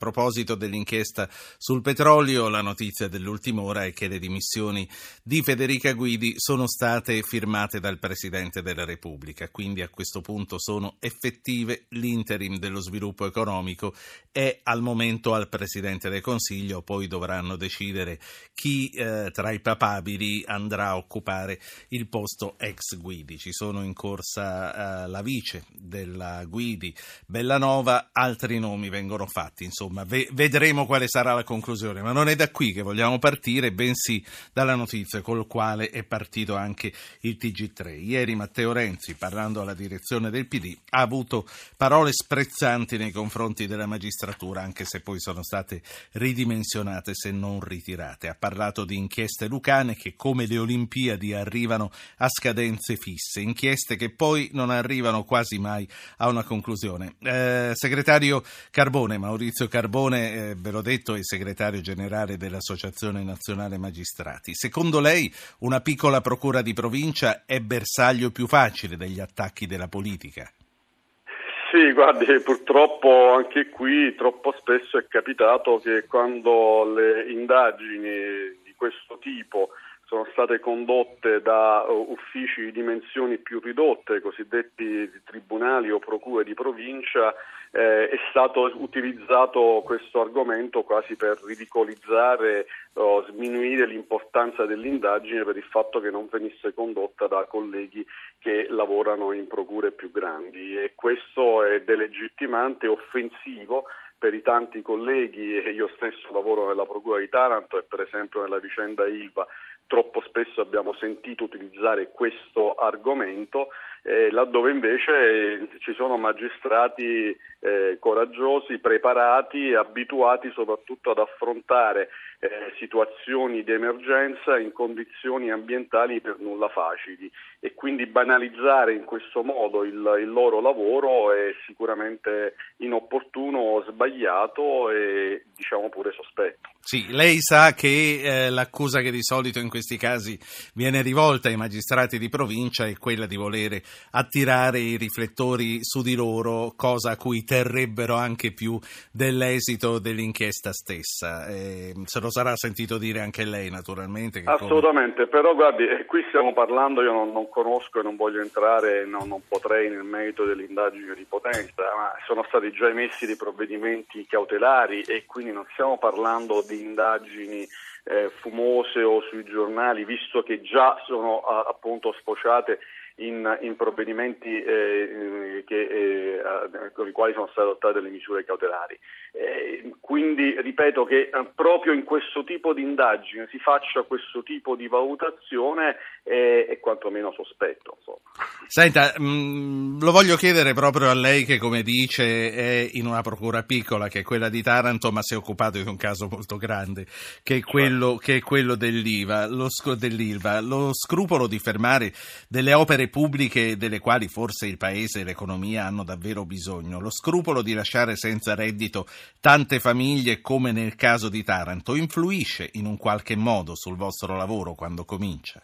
proposito dell'inchiesta sul petrolio, la notizia dell'ultima ora è che le dimissioni di Federica Guidi sono state firmate dal Presidente della Repubblica, quindi a questo punto sono effettive. L'interim dello sviluppo economico è al momento al Presidente del Consiglio, poi dovranno decidere chi eh, tra i papabili andrà a occupare il posto ex Guidi. Ci sono in corsa eh, la vice della Guidi, Bellanova, altri nomi vengono fatti, insomma insomma, ve- vedremo quale sarà la conclusione, ma non è da qui che vogliamo partire, bensì dalla notizia col quale è partito anche il TG3. Ieri Matteo Renzi, parlando alla direzione del PD, ha avuto parole sprezzanti nei confronti della magistratura, anche se poi sono state ridimensionate se non ritirate. Ha parlato di inchieste lucane che come le Olimpiadi arrivano a scadenze fisse, inchieste che poi non arrivano quasi mai a una conclusione. Eh, segretario Carbone, Maurizio Carbone, Carbone, eh, ve l'ho detto, è segretario generale dell'Associazione Nazionale Magistrati. Secondo lei una piccola procura di provincia è bersaglio più facile degli attacchi della politica? Sì, guardi, purtroppo anche qui troppo spesso è capitato che quando le indagini di questo tipo sono state condotte da uh, uffici di dimensioni più ridotte, cosiddetti tribunali o procure di provincia, eh, è stato utilizzato questo argomento quasi per ridicolizzare o sminuire l'importanza dell'indagine per il fatto che non venisse condotta da colleghi che lavorano in procure più grandi. E questo è delegittimante offensivo per i tanti colleghi e io stesso lavoro nella Procura di Taranto e per esempio nella vicenda Ilva. Troppo spesso abbiamo sentito utilizzare questo argomento, eh, laddove invece eh, ci sono magistrati eh, coraggiosi, preparati abituati soprattutto ad affrontare eh, situazioni di emergenza in condizioni ambientali per nulla facili e quindi banalizzare in questo modo il, il loro lavoro è sicuramente inopportuno, sbagliato e diciamo pure sospetto. Sì, lei sa che eh, l'accusa che di solito in questi casi viene rivolta ai magistrati di provincia è quella di volere attirare i riflettori su di loro, cosa a cui terrebbero anche più dell'esito dell'inchiesta stessa. Eh, se lo sarà sentito dire anche lei, naturalmente. Assolutamente, come... però guardi, eh, qui stiamo parlando, io non, non conosco e non voglio entrare, no, non potrei nel merito delle indagini di potenza, ma sono stati già emessi dei provvedimenti cautelari e quindi non stiamo parlando di indagini eh, fumose o sui giornali, visto che già sono a, appunto sfociate in, in provvedimenti eh, che, eh, con i quali sono state adottate delle misure cautelari. Eh, quindi ripeto che eh, proprio in questo tipo di indagine si faccia questo tipo di valutazione è, è quantomeno sospetto. Insomma. Senta, mh, mm, lo voglio chiedere proprio a lei che come dice è in una procura piccola che è quella di Taranto ma si è occupato di un caso molto grande che è quello, che è quello dell'IVA, lo, dell'ILVA. Lo scrupolo di fermare delle opere pubbliche delle quali forse il Paese e l'economia hanno davvero bisogno, lo scrupolo di lasciare senza reddito tante famiglie come nel caso di Taranto influisce in un qualche modo sul vostro lavoro quando comincia?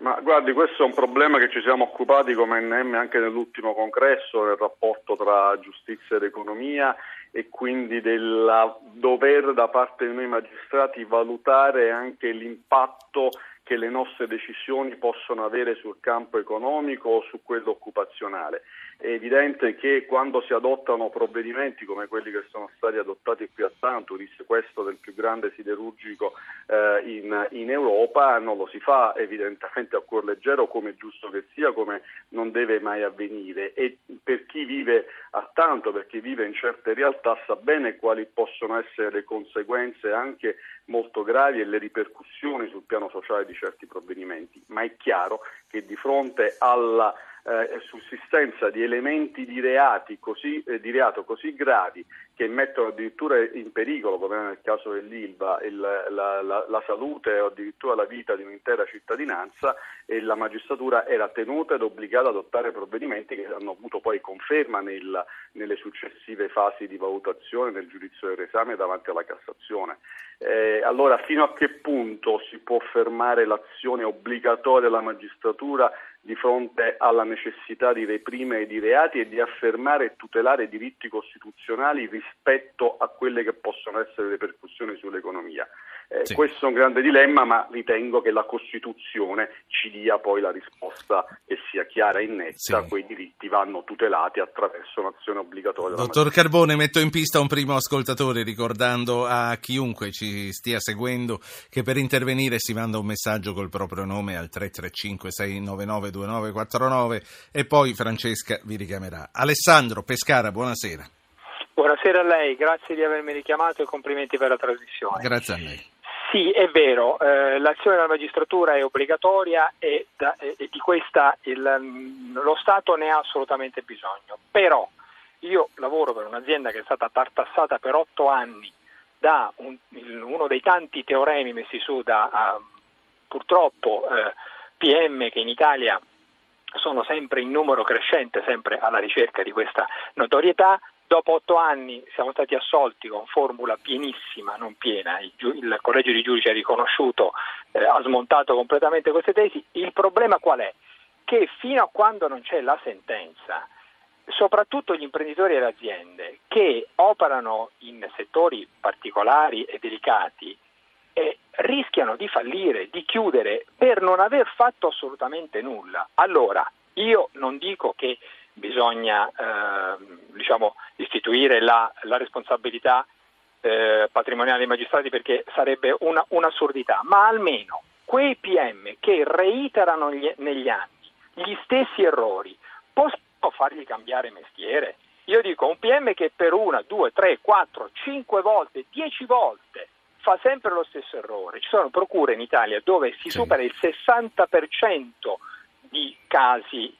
Ma guardi, questo è un problema che ci siamo occupati come NM anche nell'ultimo congresso, nel rapporto tra giustizia ed economia e quindi del dover da parte di noi magistrati valutare anche l'impatto che le nostre decisioni possono avere sul campo economico o su quello occupazionale. È evidente che quando si adottano provvedimenti come quelli che sono stati adottati qui a Tanto, il sequestro del più grande siderurgico eh, in, in, Europa, non lo si fa evidentemente a cuor leggero come è giusto che sia, come non deve mai avvenire. E per chi vive a Tanto, per chi vive in certe realtà sa bene quali possono essere le conseguenze anche molto gravi e le ripercussioni sul piano sociale di certi provvedimenti, ma è chiaro che di fronte alla eh, sussistenza di elementi di, così, eh, di, reato così gravi che mettono addirittura in pericolo, come nel caso dell'Ilva, il, la, la, la, salute o addirittura la vita di un'intera cittadinanza e la magistratura era tenuta ed obbligata ad adottare provvedimenti che hanno avuto poi conferma nel, nelle successive fasi di valutazione nel giudizio dell'esame davanti alla Cassazione. Eh, allora fino a che punto si può fermare l'azione obbligatoria della magistratura di fronte alla necessità di reprimere i reati e di affermare e tutelare diritti costituzionali rispetto a quelle che possono essere le ripercussioni sull'economia. Eh, sì. Questo è un grande dilemma, ma ritengo che la Costituzione ci dia poi la risposta che sia chiara e netta. Sì. Quei diritti vanno tutelati attraverso un'azione obbligatoria. Dottor Carbone, metto in pista un primo ascoltatore ricordando a chiunque ci stia seguendo che per intervenire si manda un messaggio col proprio nome al 335 699 2949 e poi Francesca vi richiamerà. Alessandro Pescara, buonasera. Buonasera a lei, grazie di avermi richiamato e complimenti per la trasmissione. Grazie a lei. Sì, è vero, eh, l'azione della magistratura è obbligatoria e, da, e di questa il, mm, lo Stato ne ha assolutamente bisogno, però io lavoro per un'azienda che è stata tartassata per otto anni da un, uno dei tanti teoremi messi su da uh, purtroppo uh, PM che in Italia sono sempre in numero crescente, sempre alla ricerca di questa notorietà, Dopo otto anni siamo stati assolti con formula pienissima, non piena, il, il collegio di giudici ha riconosciuto, eh, ha smontato completamente queste tesi. Il problema qual è? Che fino a quando non c'è la sentenza, soprattutto gli imprenditori e le aziende che operano in settori particolari e delicati eh, rischiano di fallire, di chiudere per non aver fatto assolutamente nulla. Allora, io non dico che bisogna eh, diciamo, istituire la, la responsabilità eh, patrimoniale dei magistrati perché sarebbe una, un'assurdità, ma almeno quei PM che reiterano gli, negli anni gli stessi errori possono fargli cambiare mestiere. Io dico un PM che per una, due, tre, quattro, cinque volte, dieci volte fa sempre lo stesso errore. Ci sono procure in Italia dove si sì. supera il 60% di casi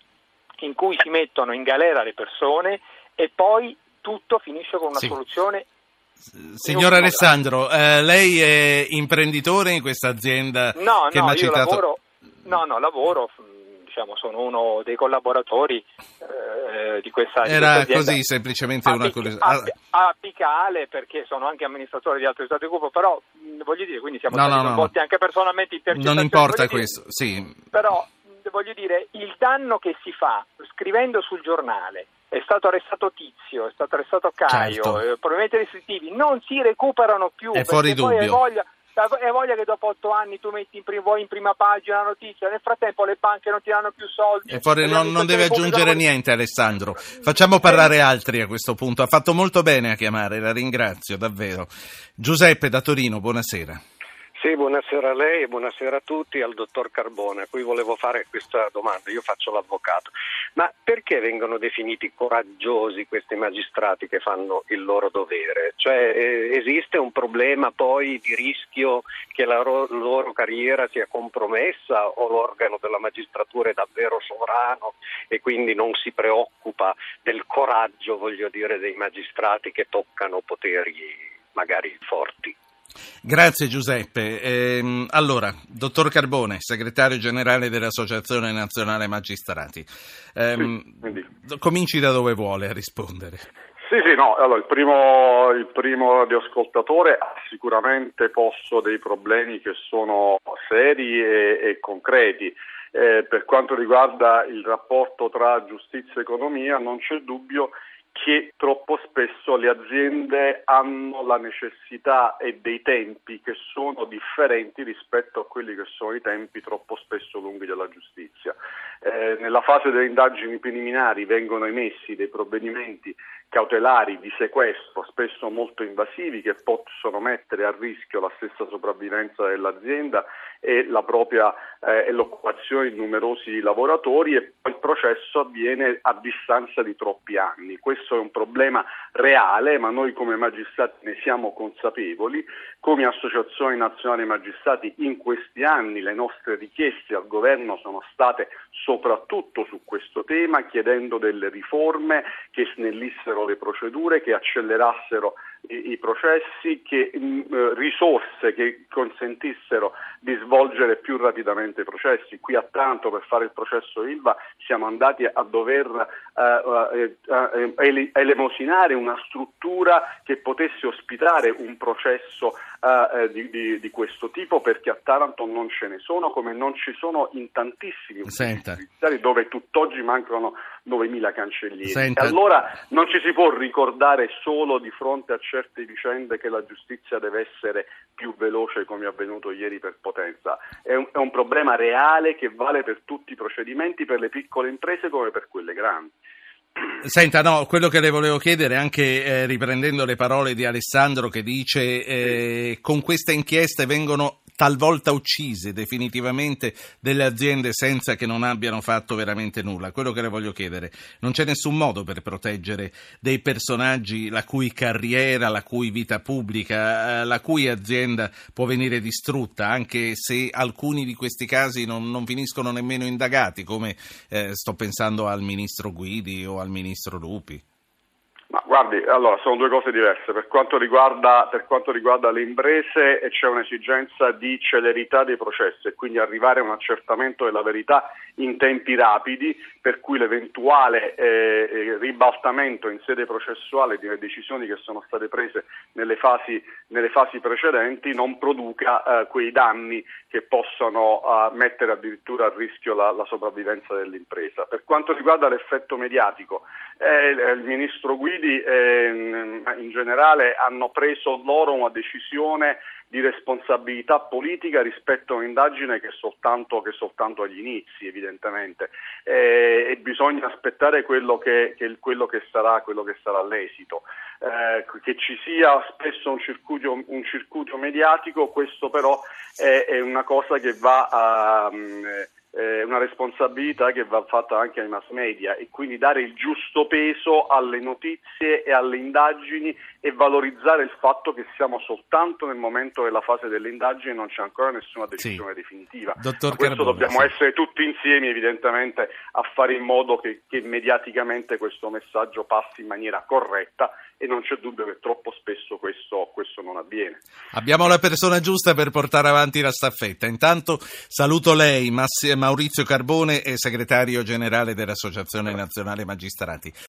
in cui si mettono in galera le persone e poi tutto finisce con una sì. soluzione Signor Alessandro, eh, lei è imprenditore in questa azienda no, che no, mi ha citato? Lavoro, no, no, lavoro, diciamo, sono uno dei collaboratori eh, di questa Era di questa così, semplicemente una curiosità. Apicale, perché sono anche amministratore di altri stati di gruppo, però voglio dire, quindi siamo no, stati no, coinvolti no. anche personalmente in Non importa questo, dire, sì. Però voglio dire, il danno che si fa scrivendo sul giornale è stato arrestato Tizio, è stato arrestato Caio, certo. eh, provvedimenti restrittivi, non si recuperano più. È fuori dubbio. Hai voglia, hai voglia che dopo otto anni tu metti in, prim- in prima pagina la notizia, nel frattempo le banche non ti danno più soldi. E fuori non, non deve aggiungere niente Alessandro. Facciamo parlare altri a questo punto. Ha fatto molto bene a chiamare, la ringrazio davvero. Giuseppe da Torino, buonasera. Sì, buonasera a lei e buonasera a tutti, al dottor Carbone, a cui volevo fare questa domanda. Io faccio l'avvocato. Ma perché vengono definiti coraggiosi questi magistrati che fanno il loro dovere? Cioè, eh, esiste un problema poi di rischio che la ro- loro carriera sia compromessa o l'organo della magistratura è davvero sovrano e quindi non si preoccupa del coraggio, voglio dire, dei magistrati che toccano poteri magari forti? Grazie Giuseppe. Ehm, allora, dottor Carbone, segretario generale dell'Associazione Nazionale Magistrati, ehm, sì, cominci da dove vuole a rispondere. Sì, sì, no, allora il primo, il primo radioascoltatore ha sicuramente posto dei problemi che sono seri e, e concreti. Eh, per quanto riguarda il rapporto tra giustizia e economia non c'è dubbio che troppo spesso le aziende hanno la necessità e dei tempi che sono differenti rispetto a quelli che sono i tempi troppo spesso lunghi della giustizia. Eh, nella fase delle indagini preliminari vengono emessi dei provvedimenti cautelari di sequestro, spesso molto invasivi, che possono mettere a rischio la stessa sopravvivenza dell'azienda e propria eh, l'occupazione di numerosi lavoratori e poi il processo avviene a distanza di troppi anni. Questo è un problema reale, ma noi come magistrati ne siamo consapevoli. Come Associazione Nazionale Magistrati in questi anni le nostre richieste al governo sono state soprattutto su questo tema, chiedendo delle riforme che snellissero le procedure, che accelerassero i, i processi, che mh, mm, eh, risorse che consentissero di svolgere più rapidamente i processi. Qui a Taranto per fare il processo ILVA siamo andati a dover eh, eh, eh elemosinare una struttura che potesse ospitare un processo di, di, di, questo tipo perché a Taranto non ce ne sono come non ci sono in tantissimi uffici dove tutt'oggi mancano 9.000 cancellieri. Senta. Allora non ci si può ricordare solo di fronte a certe vicende che la giustizia deve essere più veloce come è avvenuto ieri per Potenza. È un, è un problema reale che vale per tutti i procedimenti, per le piccole imprese come per quelle grandi. Senta, no, quello che le volevo chiedere, anche eh, riprendendo le parole di Alessandro che dice eh, con queste inchieste vengono talvolta uccise definitivamente delle aziende senza che non abbiano fatto veramente nulla. Quello che le voglio chiedere, non c'è nessun modo per proteggere dei personaggi la cui carriera, la cui vita pubblica, eh, la cui azienda può venire distrutta, anche se alcuni di questi casi non, non finiscono nemmeno indagati, come eh, sto pensando al ministro Guidi o al ministro Lupi. Guardi, allora sono due cose diverse. Per quanto riguarda, per quanto riguarda le imprese c'è un'esigenza di celerità dei processi e quindi arrivare a un accertamento della verità in tempi rapidi, per cui l'eventuale eh, eh ribaltamento in sede processuale delle decisioni che sono state prese nelle fasi, nelle fasi precedenti non produca eh, quei danni che possono uh, mettere addirittura a rischio la, la, sopravvivenza dell'impresa. Per quanto riguarda l'effetto mediatico, eh, il ministro Guidi eh, in generale hanno preso loro una decisione di responsabilità politica rispetto a un'indagine che è soltanto, che è soltanto agli inizi, evidentemente, eh, e bisogna aspettare quello che, che, quello che, sarà, quello sarà, l'esito. Eh, che ci sia spesso un circuito, un circuito mediatico, questo però è, è, una cosa che va a. Um, eh, una responsabilità che va fatta anche ai mass media e quindi dare il giusto peso alle notizie e alle indagini e valorizzare il fatto che siamo soltanto nel momento della fase delle indagini e non c'è ancora nessuna decisione sì. definitiva. Dottor questo Carbone, dobbiamo sì. essere tutti insieme evidentemente a fare in modo che, che mediaticamente questo messaggio passi in maniera corretta e non c'è dubbio che troppo spesso questo, questo, non avviene. Abbiamo la persona giusta per portare avanti la staffetta. Intanto saluto lei, Maurizio Carbone, segretario generale dell'Associazione Nazionale Magistrati.